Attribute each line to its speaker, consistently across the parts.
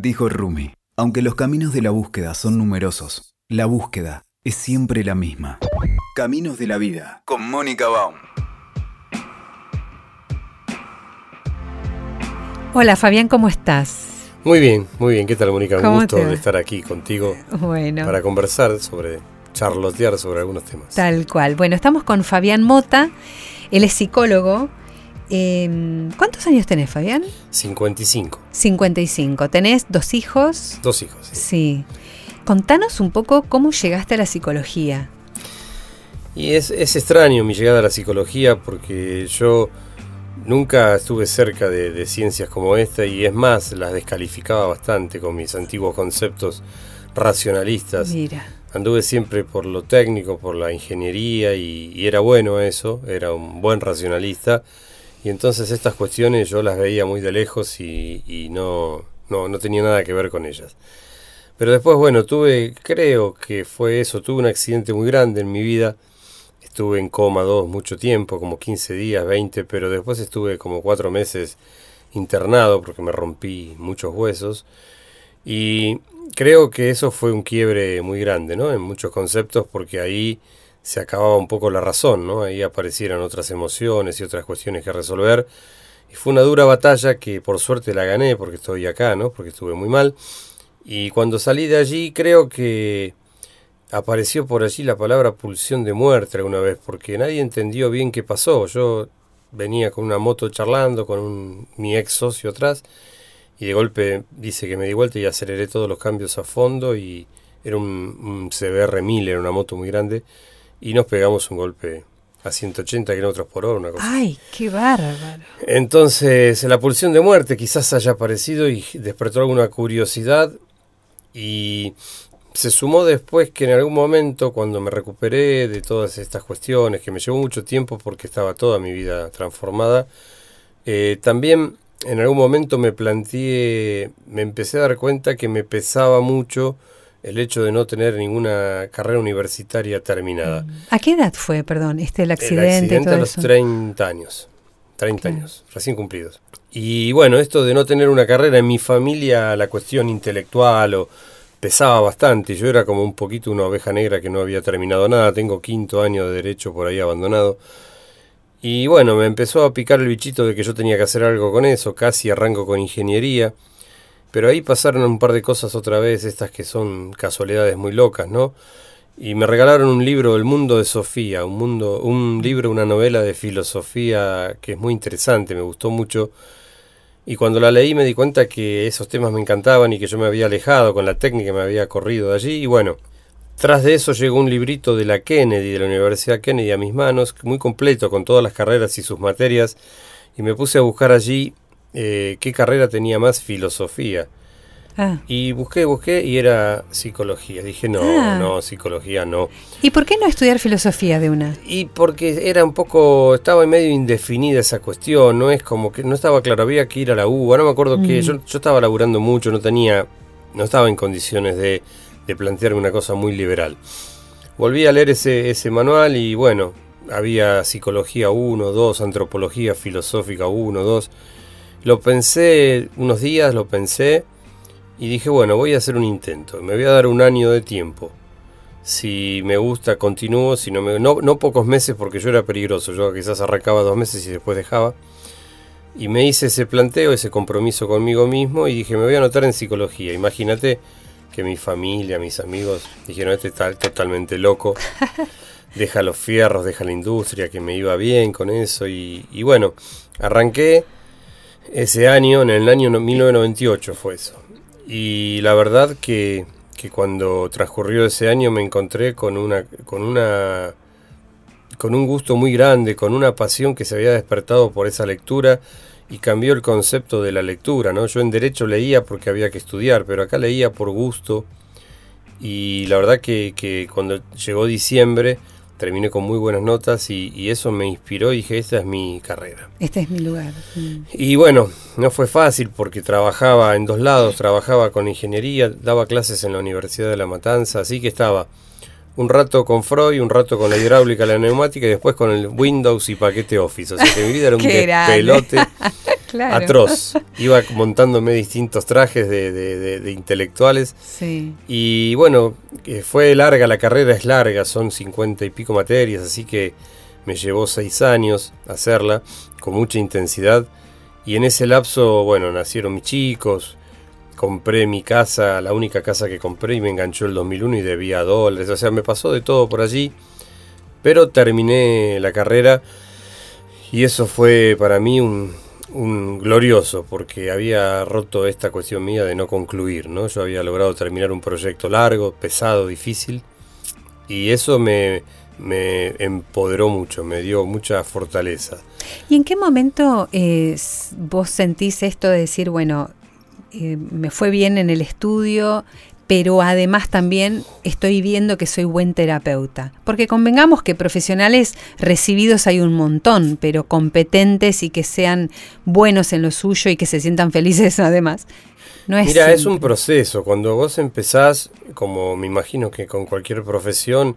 Speaker 1: Dijo Rumi, aunque los caminos de la búsqueda son numerosos, la búsqueda es siempre la misma. Caminos de la vida, con Mónica Baum.
Speaker 2: Hola Fabián, ¿cómo estás?
Speaker 3: Muy bien, muy bien. ¿Qué tal, Mónica? Un
Speaker 2: ¿Cómo
Speaker 3: gusto de estar aquí contigo
Speaker 2: Bueno,
Speaker 3: para conversar sobre, charlotear sobre algunos temas.
Speaker 2: tal cual. Bueno, estamos con Fabián Mota, él es psicólogo. Eh, ¿Cuántos años tenés, Fabián?
Speaker 3: 55.
Speaker 2: 55. ¿Tenés dos hijos?
Speaker 3: Dos hijos. sí.
Speaker 2: Sí. Contanos un poco cómo llegaste a la psicología.
Speaker 3: Y es, es extraño mi llegada a la psicología porque yo nunca estuve cerca de, de ciencias como esta y es más, las descalificaba bastante con mis antiguos conceptos racionalistas.
Speaker 2: Mira.
Speaker 3: Anduve siempre por lo técnico, por la ingeniería y, y era bueno eso, era un buen racionalista. Y entonces estas cuestiones yo las veía muy de lejos y, no, no, no tenía nada que ver con ellas. Pero después, bueno, tuve, creo que fue eso, tuve un accidente muy grande en mi vida. Estuve en coma dos mucho tiempo, como 15 días, 20, pero después estuve como cuatro meses internado porque me rompí muchos huesos. Y creo que eso fue un quiebre muy grande, ¿no? En muchos conceptos, porque ahí se acababa un poco la razón, ¿no? Ahí aparecieron otras emociones y otras cuestiones que resolver. Y fue una dura batalla que por suerte la gané porque estoy acá, ¿no? Porque estuve muy mal. Y cuando salí de allí creo que apareció por allí la palabra pulsión de muerte alguna vez, porque nadie entendió bien qué pasó. Yo venía con una moto charlando con mi ex socio atrás y de golpe dice que me di vuelta y aceleré todos los cambios a fondo y era un, un CBR 1000, era una moto muy grande y nos pegamos un golpe a 180 kilómetros por hora, una cosa.
Speaker 2: Ay, qué bárbaro.
Speaker 3: Entonces, la pulsión de muerte quizás haya aparecido y despertó alguna curiosidad y se sumó después que en algún momento cuando me recuperé de todas estas cuestiones, que me llevó mucho tiempo porque estaba toda mi vida transformada, eh, también en algún momento me planteé, me empecé a dar cuenta que me pesaba mucho el hecho de no tener ninguna carrera universitaria terminada.
Speaker 2: ¿A qué edad fue, perdón, este el accidente, y
Speaker 3: accidente
Speaker 2: todo
Speaker 3: a los
Speaker 2: eso?
Speaker 3: 30 años. 30
Speaker 2: Claro.
Speaker 3: años, recién cumplidos. Y bueno, esto de no tener una carrera en mi familia, la cuestión intelectual o pesaba bastante. Yo era como un poquito una oveja negra que no había terminado nada. Tengo quinto año de derecho por ahí abandonado. Y bueno, me empezó a picar el bichito de que yo tenía que hacer algo con eso. Casi arranco con ingeniería. Pero ahí pasaron un par de cosas otra vez, estas que son casualidades muy locas, ¿no? Y me regalaron un libro, El mundo de Sofía, un mundo, un libro, una novela de filosofía que es muy interesante, me gustó mucho. Y cuando la leí me di cuenta que esos temas me encantaban y que yo me había alejado con la técnica, me había corrido de allí. Y bueno, tras de eso llegó un librito de la Kennedy, de la Universidad Kennedy a mis manos, muy completo con todas las carreras y sus materias. Y me puse a buscar allí eh, qué carrera tenía más filosofía.
Speaker 2: Ah.
Speaker 3: Y busqué, busqué y era psicología. Dije, no,
Speaker 2: Ah.
Speaker 3: no, psicología no.
Speaker 2: ¿Y por qué no estudiar filosofía de una?
Speaker 3: Y porque era un poco, estaba medio indefinida esa cuestión, no es como que no estaba claro, había que ir a la U, no me acuerdo que
Speaker 2: Mm.
Speaker 3: yo, yo estaba laburando mucho, no tenía, no estaba en condiciones de, de plantearme una cosa muy liberal. Volví a leer ese, ese manual y bueno, había psicología 1, 2, antropología filosófica 1, 2. Lo pensé unos días, lo pensé y dije, bueno, voy a hacer un intento, me voy a dar un año de tiempo. Si me gusta, continúo, si no, me, no, no pocos meses porque yo era peligroso, yo quizás arrancaba dos meses y después dejaba. Y me hice ese planteo, ese compromiso conmigo mismo y dije, me voy a anotar en psicología. Imagínate que mi familia, mis amigos dijeron, este está totalmente loco, deja los fierros, deja la industria, que me iba bien con eso. Y, y bueno, arranqué ese año, en el año no- 1998 fue eso. Y la verdad que, que cuando transcurrió ese año me encontré con una, con una con un gusto muy grande, con una pasión que se había despertado por esa lectura y cambió el concepto de la lectura, ¿no? Yo en derecho leía porque había que estudiar, pero acá leía por gusto y la verdad que, que cuando llegó diciembre terminé con muy buenas notas y, y eso me inspiró y dije, esta es mi carrera.
Speaker 2: Este es mi lugar. Mm.
Speaker 3: Y bueno, no fue fácil porque trabajaba en dos lados, trabajaba con ingeniería, daba clases en la Universidad de La Matanza, así que estaba un rato con Freud, un rato con la hidráulica, la neumática y después con el Windows y paquete Office. O sea que mi vida era un
Speaker 2: Qué
Speaker 3: atroz. Iba montándome distintos trajes de, intelectuales. Y bueno, fue larga, la carrera es larga, son cincuenta y pico materias, así que me llevó seis años hacerla, con mucha intensidad. Y en ese lapso, bueno, nacieron mis chicos, compré mi casa, la única casa que compré y me enganchó el 2001 y debía dólares, o sea, me pasó de todo por allí, pero terminé la carrera y eso fue para mí un, glorioso, porque había roto esta cuestión mía de no concluir, ¿no? Yo había logrado terminar un proyecto largo, pesado, difícil, y eso me, me empoderó mucho, me dio mucha fortaleza.
Speaker 2: ¿Y en qué momento eh, vos sentís esto de decir, bueno, eh, me fue bien en el estudio, pero además también estoy viendo que soy buen terapeuta. Porque convengamos que profesionales recibidos hay un montón, pero competentes y que sean buenos en lo suyo y que se sientan felices además. No es
Speaker 3: Mira, es un proceso. Cuando vos empezás, como me imagino que con cualquier profesión,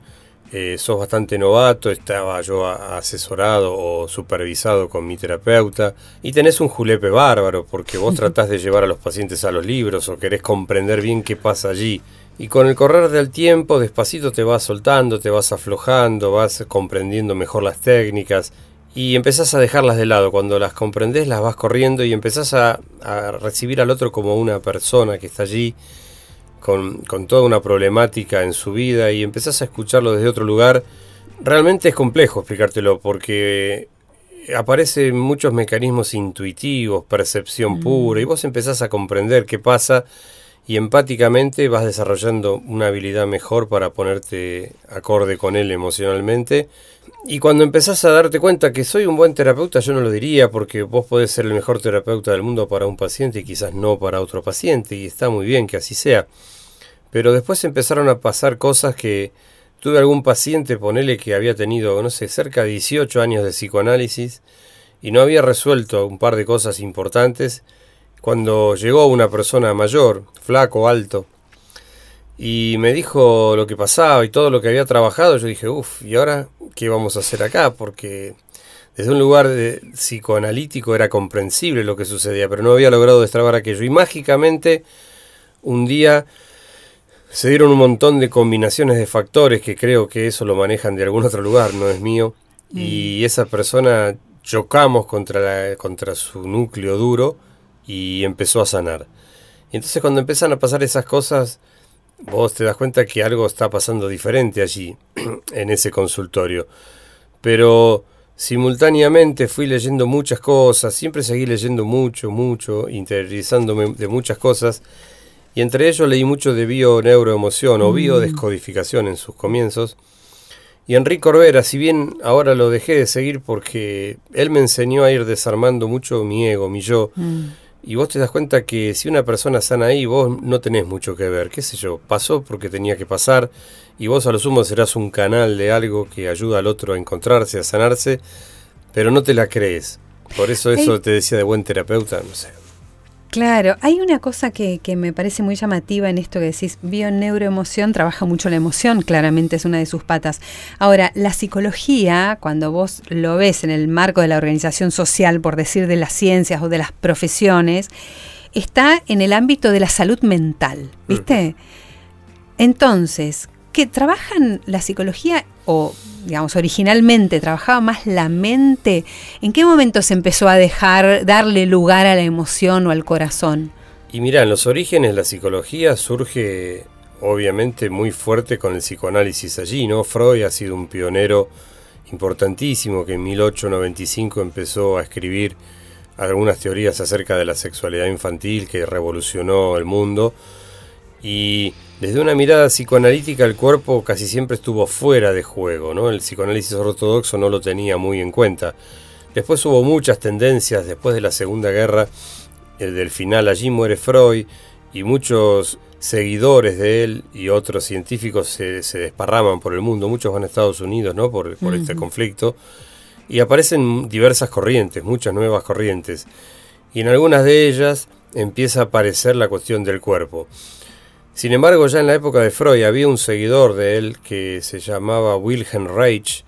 Speaker 3: eh, sos bastante novato, estaba yo asesorado o supervisado con mi terapeuta y tenés un julepe bárbaro porque vos tratás de llevar a los pacientes a los libros o querés comprender bien qué pasa allí. Y con el correr del tiempo, despacito te vas soltando, te vas aflojando, vas comprendiendo mejor las técnicas y empezás a dejarlas de lado. Cuando las comprendés, las vas corriendo y empezás a recibir al otro como una persona que está allí con, toda una problemática en su vida y empezás a escucharlo desde otro lugar, realmente es complejo explicártelo porque aparecen muchos mecanismos intuitivos, percepción mm. pura, y vos empezás a comprender qué pasa y empáticamente vas desarrollando una habilidad mejor para ponerte acorde con él emocionalmente. Y cuando empezás a darte cuenta que soy un buen terapeuta, yo no lo diría porque vos podés ser el mejor terapeuta del mundo para un paciente y quizás no para otro paciente, y está muy bien que así sea. Pero después empezaron a pasar cosas que tuve algún paciente, ponele que había tenido, no sé, cerca de 18 años de psicoanálisis y no había resuelto un par de cosas importantes cuando llegó una persona mayor, flaco, alto, y me dijo lo que pasaba y todo lo que había trabajado, yo dije, uff, ¿y ahora qué vamos a hacer acá? Porque desde un lugar de psicoanalítico era comprensible lo que sucedía, pero no había logrado destrabar aquello. Y mágicamente, un día se dieron un montón de combinaciones de factores que creo que eso lo manejan de algún otro lugar, no es mío. Y mm. esa persona chocamos contra, contra su núcleo duro y empezó a sanar. Y entonces cuando empiezan a pasar esas cosas, vos te das cuenta que algo está pasando diferente allí, en ese consultorio. Pero simultáneamente fui leyendo muchas cosas, siempre seguí leyendo mucho, mucho, interiorizándome de muchas cosas y entre ellos leí mucho de bio-neuroemoción o mm. biodescodificación en sus comienzos. Y Enrique Corbera, si bien ahora lo dejé de seguir porque él me enseñó a ir desarmando mucho mi ego, mi yo, mm. Y vos te das cuenta que si una persona sana ahí, vos no tenés mucho que ver, qué sé yo, pasó porque tenía que pasar, y vos a lo sumo serás un canal de algo que ayuda al otro a encontrarse, a sanarse, pero no te la crees. Por eso eso te decía de buen terapeuta, no sé.
Speaker 2: Claro, hay una cosa que, que, me parece muy llamativa en esto que decís, bio-neuroemoción, trabaja mucho la emoción, claramente es una de sus patas. Ahora, la psicología, cuando vos lo ves en el marco de la organización social, por decir de las ciencias o de las profesiones, está en el ámbito de la salud mental, ¿viste? Entonces, que trabajan la psicología o digamos, originalmente trabajaba más la mente, ¿en qué momento se empezó a dejar, darle lugar a la emoción o al corazón?
Speaker 3: Y mira, en los orígenes la psicología surge obviamente muy fuerte con el psicoanálisis allí, ¿no? Freud ha sido un pionero importantísimo que en 1895 empezó a escribir algunas teorías acerca de la sexualidad infantil que revolucionó el mundo y desde una mirada psicoanalítica el cuerpo casi siempre estuvo fuera de juego, ¿no? El psicoanálisis ortodoxo no lo tenía muy en cuenta. Después hubo muchas tendencias, después de la Segunda Guerra, el del final allí muere Freud y muchos seguidores de él y otros científicos se, desparraman por el mundo, muchos van a Estados Unidos ¿no? por, este conflicto, y aparecen diversas corrientes, muchas nuevas corrientes, y en algunas de ellas empieza a aparecer la cuestión del cuerpo. Sin embargo, ya en la época de Freud había un seguidor de él que se llamaba Wilhelm Reich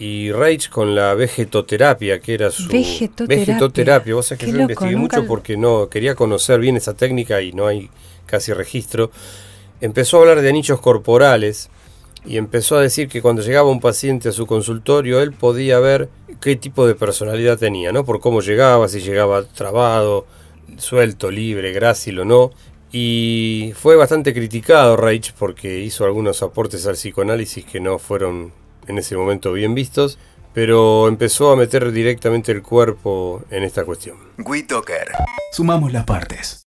Speaker 3: y Reich con la vegetoterapia, que era su
Speaker 2: vegetoterapia.
Speaker 3: Vos sabés que yo investigué mucho porque no quería conocer bien esa técnica y no hay casi registro. Empezó a hablar de anillos corporales y empezó a decir que cuando llegaba un paciente a su consultorio, él podía ver qué tipo de personalidad tenía, ¿no? Por cómo llegaba, si llegaba trabado, suelto, libre, grácil o no. Y fue bastante criticado Reich porque hizo algunos aportes al psicoanálisis que no fueron en ese momento bien vistos, pero empezó a meter directamente el cuerpo en esta cuestión.
Speaker 1: WeToker. Sumamos las partes.